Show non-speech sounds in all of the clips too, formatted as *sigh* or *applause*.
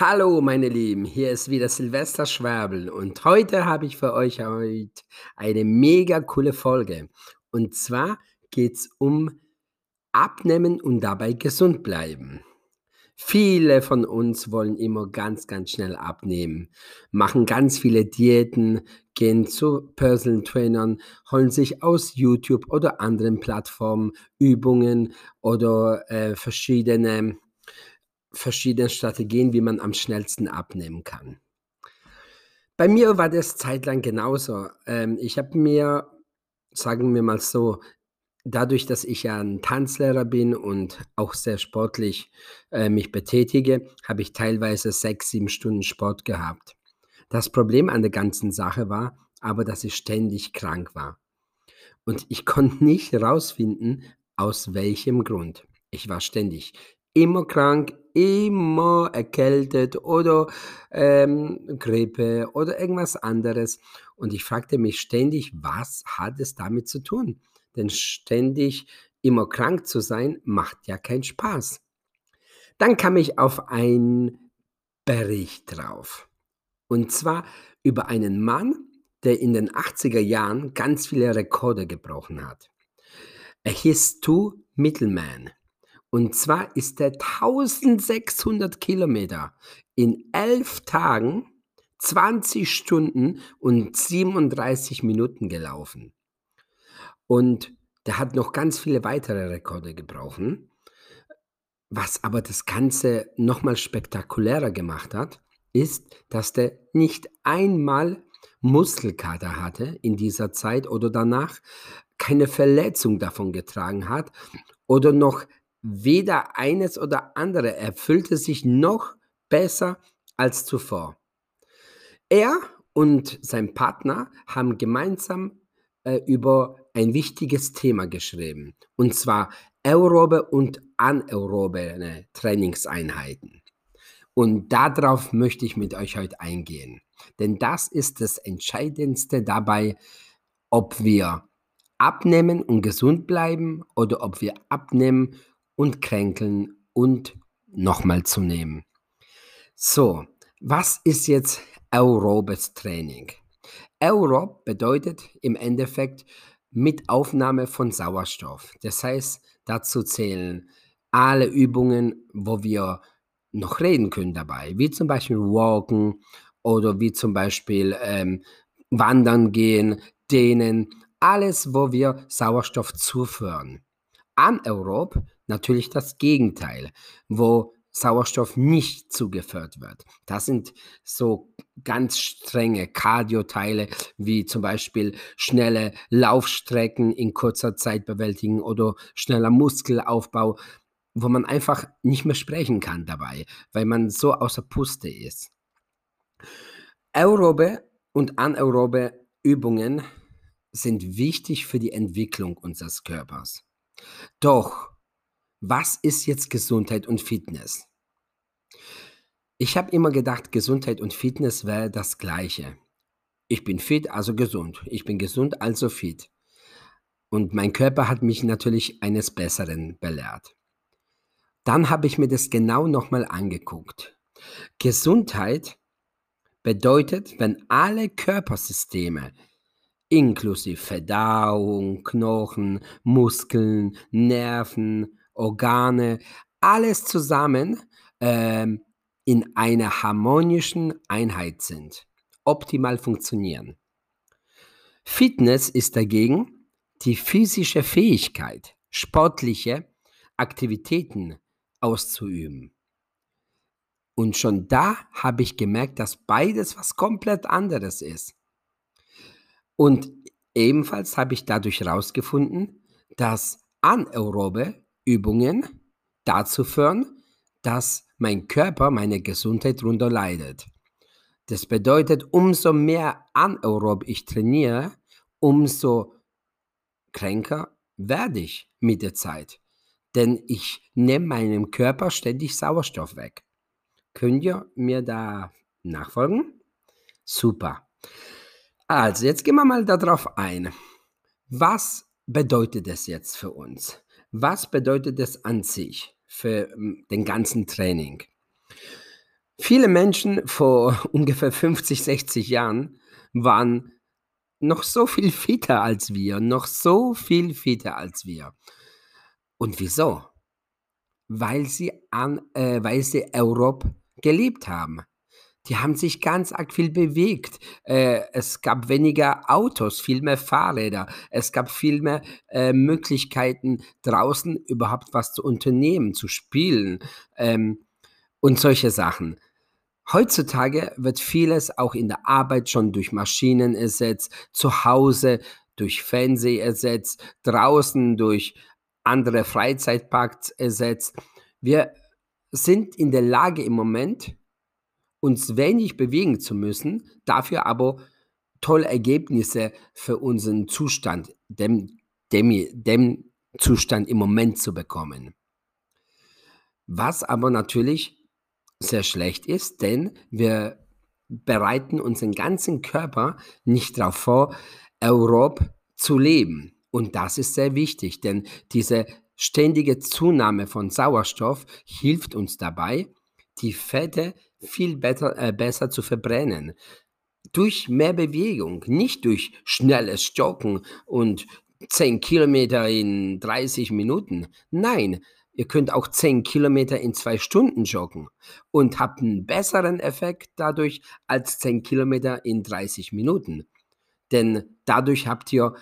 Hallo meine Lieben, hier ist wieder Silvester Schwäbel und heute habe ich für euch heute eine mega coole Folge. Und zwar geht es um Abnehmen und dabei gesund bleiben. Viele von uns wollen immer ganz, ganz schnell abnehmen, machen ganz viele Diäten, gehen zu Personal Trainern, holen sich aus YouTube oder anderen Plattformen Übungen oder äh, verschiedene verschiedene Strategien, wie man am schnellsten abnehmen kann. Bei mir war das zeitlang genauso. Ähm, ich habe mir, sagen wir mal so, dadurch, dass ich ja ein Tanzlehrer bin und auch sehr sportlich äh, mich betätige, habe ich teilweise sechs, sieben Stunden Sport gehabt. Das Problem an der ganzen Sache war aber, dass ich ständig krank war. Und ich *laughs* konnte nicht herausfinden, aus welchem Grund. Ich war ständig immer krank, immer erkältet oder ähm, Grippe oder irgendwas anderes. Und ich fragte mich ständig, was hat es damit zu tun? Denn ständig immer krank zu sein, macht ja keinen Spaß. Dann kam ich auf einen Bericht drauf. Und zwar über einen Mann, der in den 80er Jahren ganz viele Rekorde gebrochen hat. Er hieß Stu Middleman. Und zwar ist er 1600 Kilometer in elf Tagen, 20 Stunden und 37 Minuten gelaufen. Und der hat noch ganz viele weitere Rekorde gebrochen. Was aber das Ganze nochmal spektakulärer gemacht hat, ist, dass der nicht einmal Muskelkater hatte in dieser Zeit oder danach, keine Verletzung davon getragen hat oder noch Weder eines oder andere erfüllte sich noch besser als zuvor. Er und sein Partner haben gemeinsam äh, über ein wichtiges Thema geschrieben, und zwar aerobe und anaerobe Trainingseinheiten. Und darauf möchte ich mit euch heute eingehen. Denn das ist das Entscheidendste dabei, ob wir abnehmen und gesund bleiben oder ob wir abnehmen und kränkeln und nochmal zu nehmen. So, was ist jetzt aerobes Training? Aerob bedeutet im Endeffekt mit Aufnahme von Sauerstoff. Das heißt, dazu zählen alle Übungen, wo wir noch reden können dabei, wie zum Beispiel Walken oder wie zum Beispiel ähm, Wandern gehen, Dehnen, alles, wo wir Sauerstoff zuführen. Anaerob natürlich das Gegenteil, wo Sauerstoff nicht zugeführt wird. Das sind so ganz strenge Kardioteile, wie zum Beispiel schnelle Laufstrecken in kurzer Zeit bewältigen oder schneller Muskelaufbau, wo man einfach nicht mehr sprechen kann dabei, weil man so außer Puste ist. Aerobe und anaerobe Übungen sind wichtig für die Entwicklung unseres Körpers. Doch was ist jetzt Gesundheit und Fitness? Ich habe immer gedacht, Gesundheit und Fitness wäre das gleiche. Ich bin fit, also gesund. Ich bin gesund, also fit. Und mein Körper hat mich natürlich eines Besseren belehrt. Dann habe ich mir das genau nochmal angeguckt. Gesundheit bedeutet, wenn alle Körpersysteme inklusive Verdauung, Knochen, Muskeln, Nerven, Organe, alles zusammen ähm, in einer harmonischen Einheit sind, optimal funktionieren. Fitness ist dagegen die physische Fähigkeit, sportliche Aktivitäten auszuüben. Und schon da habe ich gemerkt, dass beides was komplett anderes ist. Und ebenfalls habe ich dadurch herausgefunden, dass anaerobe Übungen dazu führen, dass mein Körper, meine Gesundheit darunter leidet. Das bedeutet, umso mehr anaerob ich trainiere, umso kränker werde ich mit der Zeit. Denn ich nehme meinem Körper ständig Sauerstoff weg. Könnt ihr mir da nachfolgen? Super. Also, jetzt gehen wir mal darauf ein. Was bedeutet das jetzt für uns? Was bedeutet das an sich für hm, den ganzen Training? Viele Menschen vor *laughs* ungefähr 50, 60 Jahren waren noch so viel fitter als wir, noch so viel fitter als wir. Und wieso? Weil sie an äh, weil sie Europa geliebt haben. Die haben sich ganz arg viel bewegt. Äh, es gab weniger Autos, viel mehr Fahrräder. Es gab viel mehr äh, Möglichkeiten, draußen überhaupt was zu unternehmen, zu spielen ähm, und solche Sachen. Heutzutage wird vieles auch in der Arbeit schon durch Maschinen ersetzt, zu Hause durch Fernseh ersetzt, draußen durch andere Freizeitparks ersetzt. Wir sind in der Lage im Moment, uns wenig bewegen zu müssen, dafür aber tolle Ergebnisse für unseren Zustand, dem, dem, dem Zustand im Moment zu bekommen. Was aber natürlich sehr schlecht ist, denn wir bereiten unseren ganzen Körper nicht darauf vor, Europa zu leben. Und das ist sehr wichtig, denn diese ständige Zunahme von Sauerstoff hilft uns dabei, die Fette viel better, äh, besser zu verbrennen. Durch mehr Bewegung, nicht durch schnelles Joggen und 10 Kilometer in 30 Minuten. Nein, Ihr könnt auch 10 Kilometer in zwei Stunden joggen und habt einen besseren Effekt dadurch als 10 Kilometer in 30 Minuten. Denn dadurch habt ihr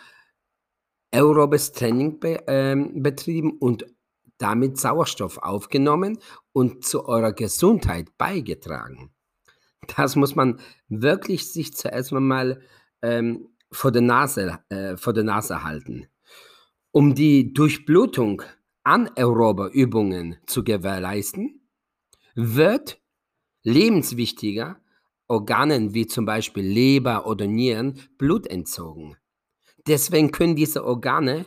aerobes Training be äh, betrieben und damit Sauerstoff aufgenommen und zu eurer Gesundheit beigetragen. Das muss man wirklich sich zuerst mal ähm, vor, der Nase, äh, vor der Nase halten. Um die Durchblutung anaerobe Übungen zu gewährleisten, wird lebenswichtiger Organen wie zum Beispiel Leber oder Nieren Blut entzogen. Deswegen können diese Organe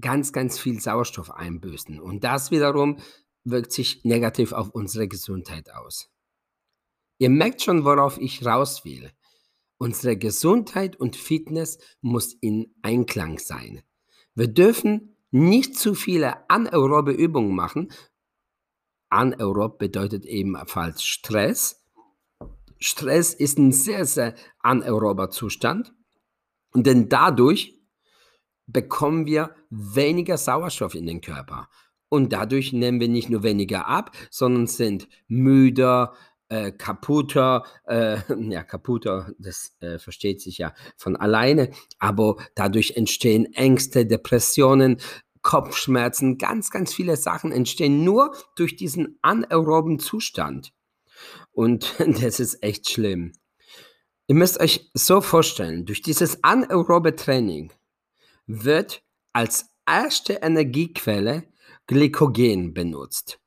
ganz, ganz viel Sauerstoff einbüßen. Und das wiederum wirkt sich negativ auf unsere Gesundheit aus. Ihr merkt schon, worauf ich raus will. Unsere Gesundheit und Fitness muss in Einklang sein. Wir dürfen nicht zu viele anaerobe Übungen machen. Anaerob bedeutet ebenfalls Stress. Stress ist ein sehr, sehr anaerober Zustand. Denn dadurch bekommen wir weniger Sauerstoff in den Körper. Und dadurch nehmen wir nicht nur weniger ab, sondern sind müder, äh, kaputter, äh, *laughs* ja, kaputter, das äh, versteht sich ja von alleine, aber dadurch entstehen Ängste, Depressionen, Kopfschmerzen, ganz, ganz viele Sachen entstehen nur durch diesen anaeroben Zustand. Und *laughs* das ist echt schlimm. Ihr müsst euch so vorstellen, durch dieses anaerobe Training wird als erste Energiequelle Glykogen benutzt.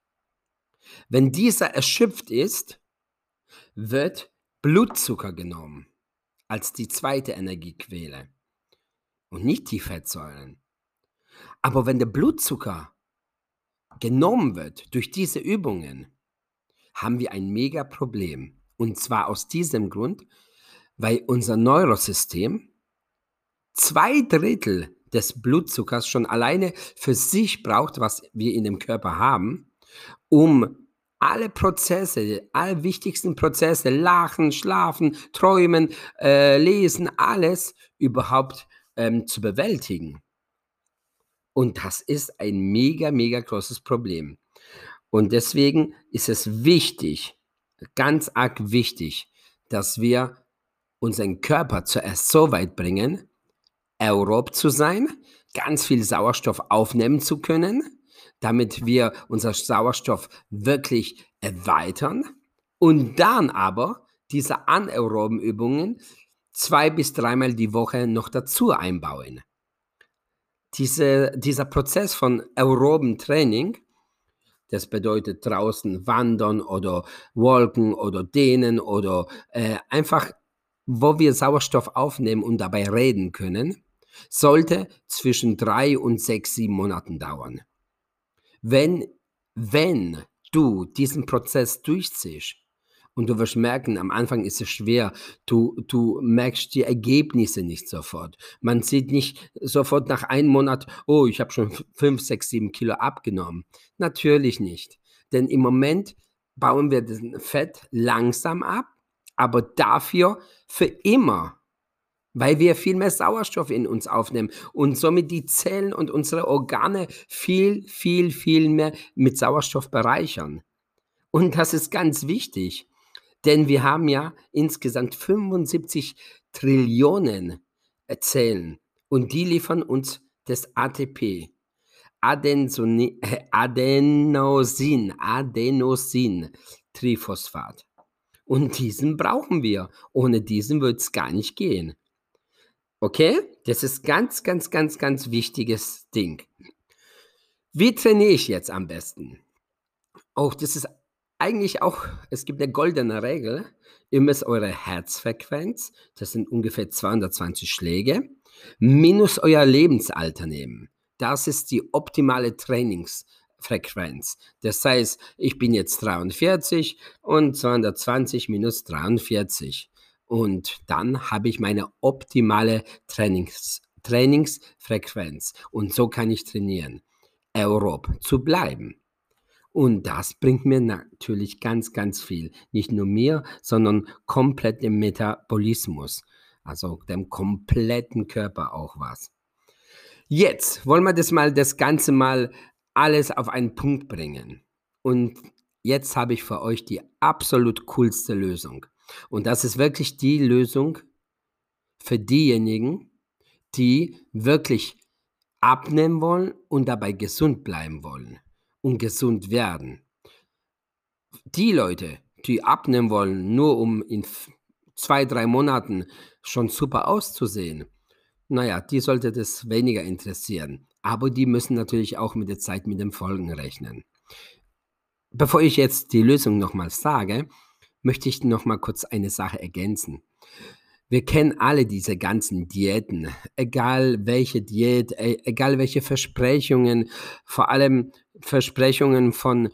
Wenn dieser erschöpft ist, wird Blutzucker genommen als die zweite Energiequelle und nicht die Fettsäuren. Aber wenn der Blutzucker genommen wird durch diese Übungen, haben wir ein mega Problem. Und zwar aus diesem Grund, weil unser Neurosystem zwei Drittel des Blutzuckers schon alleine für sich braucht, was wir in dem Körper haben, um alle Prozesse, alle wichtigsten Prozesse, Lachen, Schlafen, Träumen, äh, Lesen, alles überhaupt ähm, zu bewältigen. Und das ist ein mega, mega großes Problem. Und deswegen ist es wichtig, ganz arg wichtig, dass wir unseren Körper zuerst so weit bringen, aerob zu sein, ganz viel Sauerstoff aufnehmen zu können, damit wir unser Sauerstoff wirklich erweitern und dann aber diese anaeroben Übungen zwei bis dreimal die Woche noch dazu einbauen. Diese, dieser Prozess von aeroben Training, das bedeutet draußen wandern oder Wolken oder dehnen oder äh, einfach, wo wir Sauerstoff aufnehmen und dabei reden können, sollte zwischen drei und sechs, sieben Monaten dauern. Wenn, wenn du diesen Prozess durchziehst, und du wirst merken, am Anfang ist es schwer. Du, du merkst die Ergebnisse nicht sofort. Man sieht nicht sofort nach einem Monat, oh, ich habe schon fünf, sechs, sieben Kilo abgenommen. Natürlich nicht. Denn im Moment bauen wir das Fett langsam ab, aber dafür für immer, weil wir viel mehr Sauerstoff in uns aufnehmen und somit die Zellen und unsere Organe viel, viel, viel mehr mit Sauerstoff bereichern. Und das ist ganz wichtig, denn wir haben ja insgesamt 75 Trillionen Zellen und die liefern uns das ATP. Adensoni äh, Adenosin, Adenosin, Triphosphat. Und diesen brauchen wir. Ohne diesen wird es gar nicht gehen. Okay? Das ist ganz, ganz, ganz, ganz wichtiges Ding. Wie trainiere ich jetzt am besten? Oh, das ist eigentlich auch, es gibt eine goldene Regel. Ihr müsst eure Herzfrequenz, das sind ungefähr 220 Schläge, minus euer Lebensalter nehmen. Das ist die optimale Trainingsfrequenz. Das heißt, ich bin jetzt 43 und 220 minus 43. Und dann habe ich meine optimale Trainings, Trainingsfrequenz. Und so kann ich trainieren, aerob zu bleiben. Und das bringt mir natürlich ganz, ganz viel. Nicht nur mir, sondern komplett dem Metabolismus. Also dem kompletten Körper auch was. Jetzt wollen wir das mal, das Ganze mal alles auf einen Punkt bringen. Und jetzt habe ich für euch die absolut coolste Lösung. Und das ist wirklich die Lösung für diejenigen, die wirklich abnehmen wollen und dabei gesund bleiben wollen und gesund werden. Die Leute, die abnehmen wollen, nur um in zwei, drei Monaten schon super auszusehen, naja, die sollte das weniger interessieren. Aber die müssen natürlich auch mit der Zeit mit den Folgen rechnen. Bevor ich jetzt die Lösung nochmal sage, möchte ich nochmal kurz eine Sache ergänzen. Wir kennen alle diese ganzen Diäten, egal welche Diät, e, egal welche Versprechungen, vor allem Versprechungen von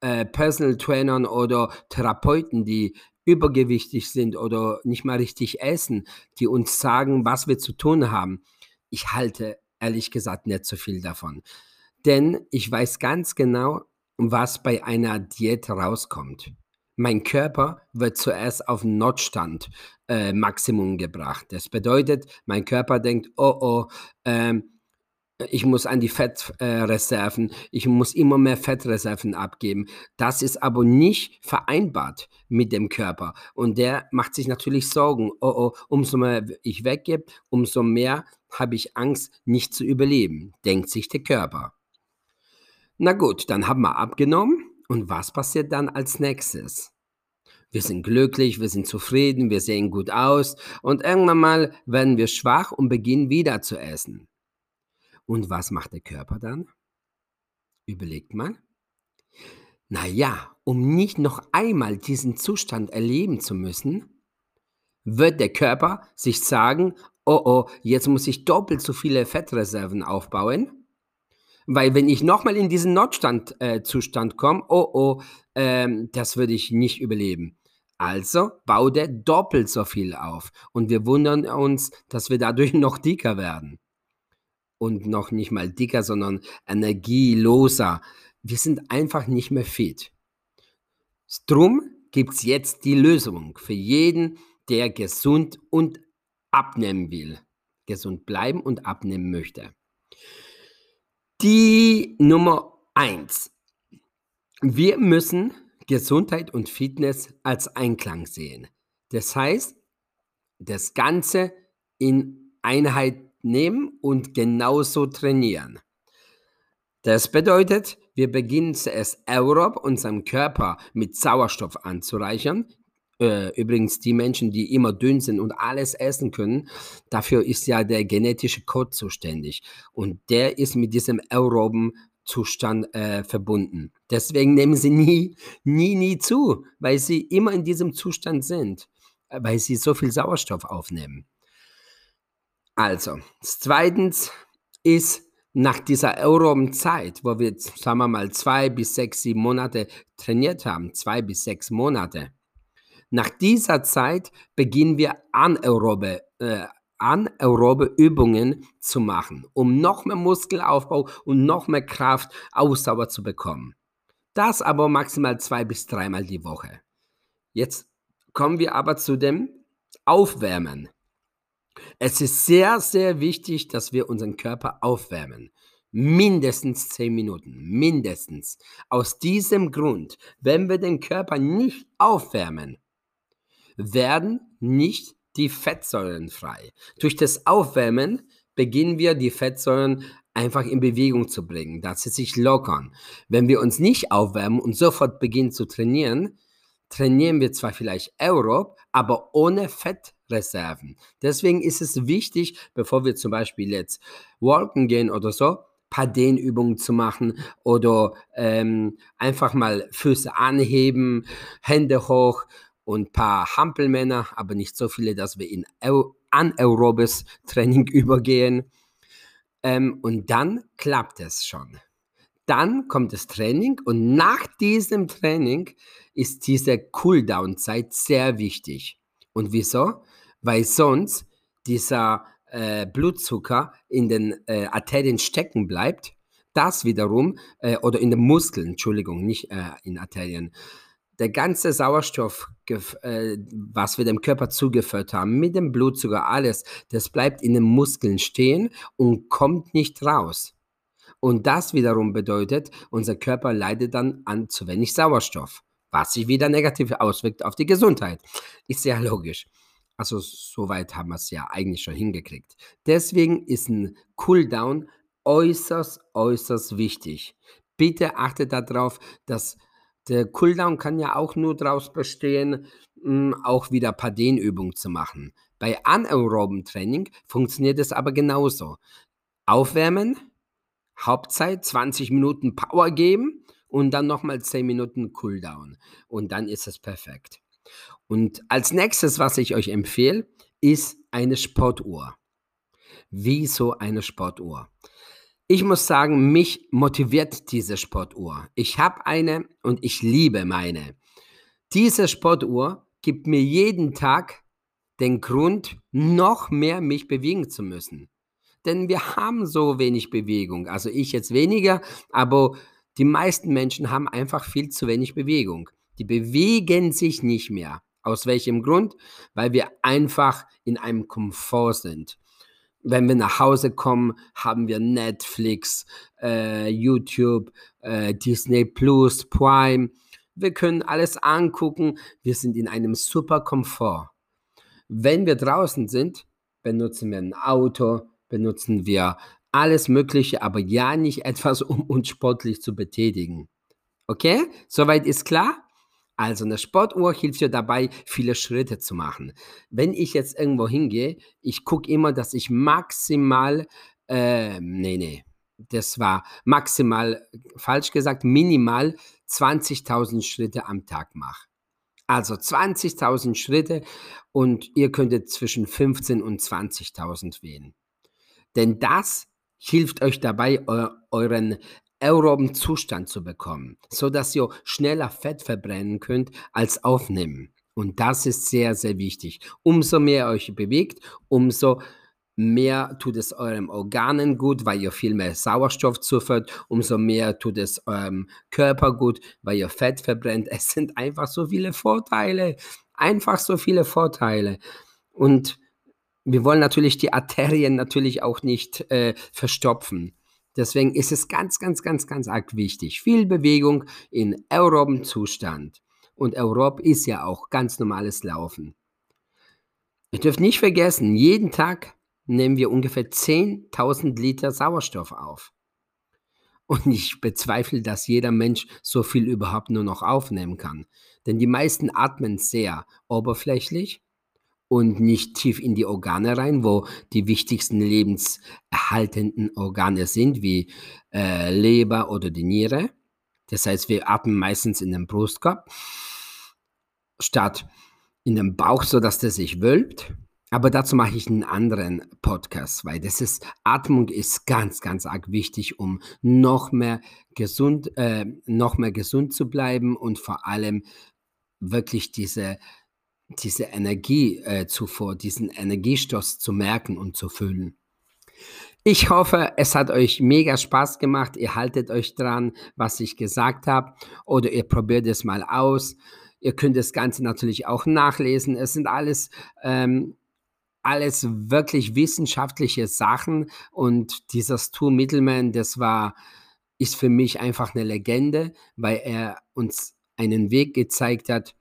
äh, Personal Trainern oder Therapeuten, die übergewichtig sind oder nicht mal richtig essen, die uns sagen, was wir zu tun haben. Ich halte ehrlich gesagt nicht so viel davon. Denn ich weiß ganz genau, was bei einer Diät rauskommt. Mein Körper wird zuerst auf Notstand äh, Maximum gebracht. Das bedeutet, mein Körper denkt, oh oh, ähm, ich muss an die Fettreserven, äh, ich muss immer mehr Fettreserven abgeben. Das ist aber nicht vereinbart mit dem Körper. Und der macht sich natürlich Sorgen. Oh, oh, umso mehr ich weggebe, umso mehr habe ich Angst, nicht zu überleben, denkt sich der Körper. Na gut, dann haben wir abgenommen. Und was passiert dann als nächstes? Wir sind glücklich, wir sind zufrieden, wir sehen gut aus und irgendwann mal werden wir schwach und beginnen wieder zu essen. Und was macht der Körper dann? Überlegt mal. Naja, um nicht noch einmal diesen Zustand erleben zu müssen, wird der Körper sich sagen, oh oh, jetzt muss ich doppelt so viele Fettreserven aufbauen, weil wenn ich nochmal in diesen Notstand-Zustand äh, komme, oh oh, ähm, das würde ich nicht überleben. Also baut er doppelt so viel auf und wir wundern uns, dass wir dadurch *laughs* noch dicker werden und noch nicht mal dicker, sondern energieloser. Wir sind einfach nicht mehr fit. Drum gibt es jetzt die Lösung für jeden, der gesund und abnehmen will. Gesund bleiben und abnehmen möchte. Die Nummer eins: Wir müssen Gesundheit und Fitness als Einklang sehen. Das heißt, das Ganze in Einheit nehmen und genauso trainieren. Das bedeutet, wir beginnen zuerst aerob unseren Körper mit Sauerstoff anzureichern. Äh, übrigens, die Menschen, die immer dünn sind und alles essen können, dafür ist ja der genetische Code zuständig. Und der ist mit diesem aeroben Zustand äh, verbunden. Deswegen nehmen sie nie, nie, nie zu, weil sie immer in diesem Zustand sind, äh, weil sie so viel Sauerstoff aufnehmen. Also, zweitens ist nach dieser aeroben Zeit, wo wir, sagen wir mal, zwei bis sechs, sieben Monate trainiert haben, zwei bis sechs Monate, nach dieser Zeit beginnen wir anaerobe, äh, anaerobe Übungen zu machen, um noch mehr Muskelaufbau und noch mehr Kraft, Ausdauer zu bekommen. Das aber maximal zwei bis dreimal die Woche. Jetzt kommen wir aber zu dem Aufwärmen. Es ist sehr, sehr wichtig, dass wir unseren Körper aufwärmen. Mindestens zehn Minuten, mindestens. Aus diesem Grund, wenn wir den Körper nicht aufwärmen, werden nicht die Fettsäuren frei. Durch das Aufwärmen beginnen wir die Fettsäuren einfach in Bewegung zu bringen, dass sie sich lockern. Wenn wir uns nicht aufwärmen und sofort beginnen zu trainieren, trainieren wir zwar vielleicht aerob, aber ohne Fettreserven. Deswegen ist es wichtig, bevor wir zum Beispiel jetzt walken gehen oder so, paar Dehnübungen zu machen oder ähm, einfach mal Füße anheben, Hände hoch und paar Hampelmänner, aber nicht so viele, dass wir in anaerobes Training *laughs* übergehen. Ähm, und dann klappt es schon. Dann kommt das Training und nach diesem Training ist diese Cooldown-Zeit sehr wichtig. Und wieso? Weil sonst dieser äh, Blutzucker in den äh, Arterien stecken bleibt. Das wiederum, äh, oder in den Muskeln, Entschuldigung, nicht äh, in Arterien, der ganze Sauerstoff, äh, was wir dem Körper zugeführt haben, mit dem Blutzucker, alles, das bleibt in den Muskeln stehen und kommt nicht raus. Und das wiederum bedeutet, unser Körper leidet dann an zu wenig Sauerstoff, was sich wieder negativ auswirkt auf die Gesundheit. Ist sehr logisch. Also soweit haben wir es ja eigentlich schon hingekriegt. Deswegen ist ein Cooldown äußerst, äußerst wichtig. Bitte achtet darauf, dass der Cooldown kann ja auch nur daraus bestehen, hm, auch wieder ein paar Dehnübungen zu machen. Bei anaeroben Training funktioniert es aber genauso. Aufwärmen, Hauptzeit 20 Minuten Power geben und dann nochmal 10 Minuten Cooldown. Und dann ist es perfekt. Und als nächstes, was ich euch empfehle, ist eine Sportuhr. Wieso eine Sportuhr? Ich muss sagen, mich motiviert diese Sportuhr. Ich habe eine und ich liebe meine. Diese Sportuhr gibt mir jeden Tag den Grund, noch mehr mich bewegen zu müssen. Denn wir haben so wenig Bewegung. Also ich jetzt weniger, aber die meisten Menschen haben einfach viel zu wenig Bewegung. Die bewegen sich nicht mehr. Aus welchem Grund? Weil wir einfach in einem Komfort sind wenn wir nach Hause kommen, haben wir Netflix, äh, YouTube, äh, Disney Plus, Prime. Wir können alles angucken. Wir sind in einem super Komfort. Wenn wir draußen sind, benutzen wir ein Auto, benutzen wir alles Mögliche, aber ja nicht *laughs* etwas, um uns sportlich zu betätigen. Okay? Soweit ist klar? Also eine Sportuhr hilft dir dabei, viele Schritte zu machen. Wenn ich jetzt irgendwo hingehe, ich gucke immer, dass ich maximal, äh, nee, nee, das war maximal, falsch gesagt, minimal 20.000 Schritte am Tag mache. Also 20.000 Schritte und ihr könntet zwischen 15 und 20.000 wählen. Denn das hilft euch dabei, euren aeroben Zustand zu bekommen, so dass ihr schneller Fett verbrennen könnt als aufnehmen. Und das ist sehr, sehr wichtig. Umso mehr ihr euch bewegt, umso mehr tut es eurem Organen gut, weil ihr viel mehr Sauerstoff zuführt, umso mehr tut es eurem Körper gut, weil ihr Fett verbrennt. Es sind einfach so viele Vorteile, einfach so viele Vorteile. Und wir wollen natürlich die Arterien natürlich auch nicht äh, verstopfen. Deswegen ist es ganz, ganz, ganz, ganz arg wichtig. Viel Bewegung in aeroben Zustand. Und aerob ist ja auch ganz normales Laufen. Ihr dürft nicht vergessen, jeden Tag nehmen wir ungefähr 10.000 Liter Sauerstoff auf. Und ich bezweifle, dass jeder Mensch so viel überhaupt nur noch aufnehmen kann. Denn die meisten atmen sehr oberflächlich und nicht tief in die Organe rein, wo die wichtigsten lebenserhaltenden Organe sind, wie äh, Leber oder die Niere. Das heißt, wir atmen meistens in den Brustkorb statt in den Bauch, sodass der sich wölbt. Aber dazu mache ich einen anderen Podcast, weil das ist, Atmung ist ganz, ganz arg wichtig, um noch mehr gesund, äh, noch mehr gesund zu bleiben und vor allem wirklich diese diese Energiezufuhr, äh, diesen Energiestoß zu merken und zu fühlen. Ich hoffe, es hat euch mega Spaß gemacht. Ihr haltet euch dran, was ich gesagt habe, oder ihr probiert es mal aus. Ihr könnt das Ganze natürlich auch nachlesen. Es sind alles ähm, alles wirklich wissenschaftliche Sachen und dieser Stu Middleman, das war, ist für mich einfach eine Legende, weil er uns einen Weg gezeigt hat,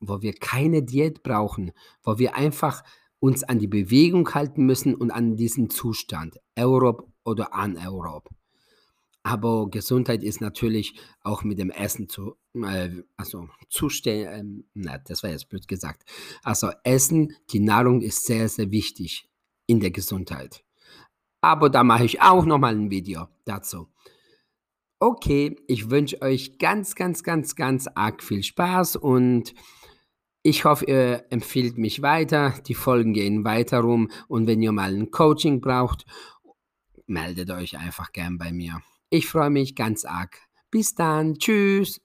wo wir keine Diät brauchen, wo wir einfach uns an die Bewegung halten müssen und an diesen Zustand, Europe oder anaerob. Aber Gesundheit ist natürlich auch mit dem Essen zu, äh, also zustellen, äh, na, das war jetzt blöd gesagt. Also Essen, die Nahrung ist sehr, sehr wichtig in der Gesundheit. Aber da mache ich auch nochmal ein Video dazu. Okay, ich wünsche euch ganz, ganz, ganz, ganz arg viel Spaß und ich hoffe, ihr empfiehlt mich weiter. Die Folgen gehen weiter rum und wenn ihr mal ein Coaching braucht, meldet euch einfach gern bei mir. Ich freue mich ganz arg. Bis dann. Tschüss.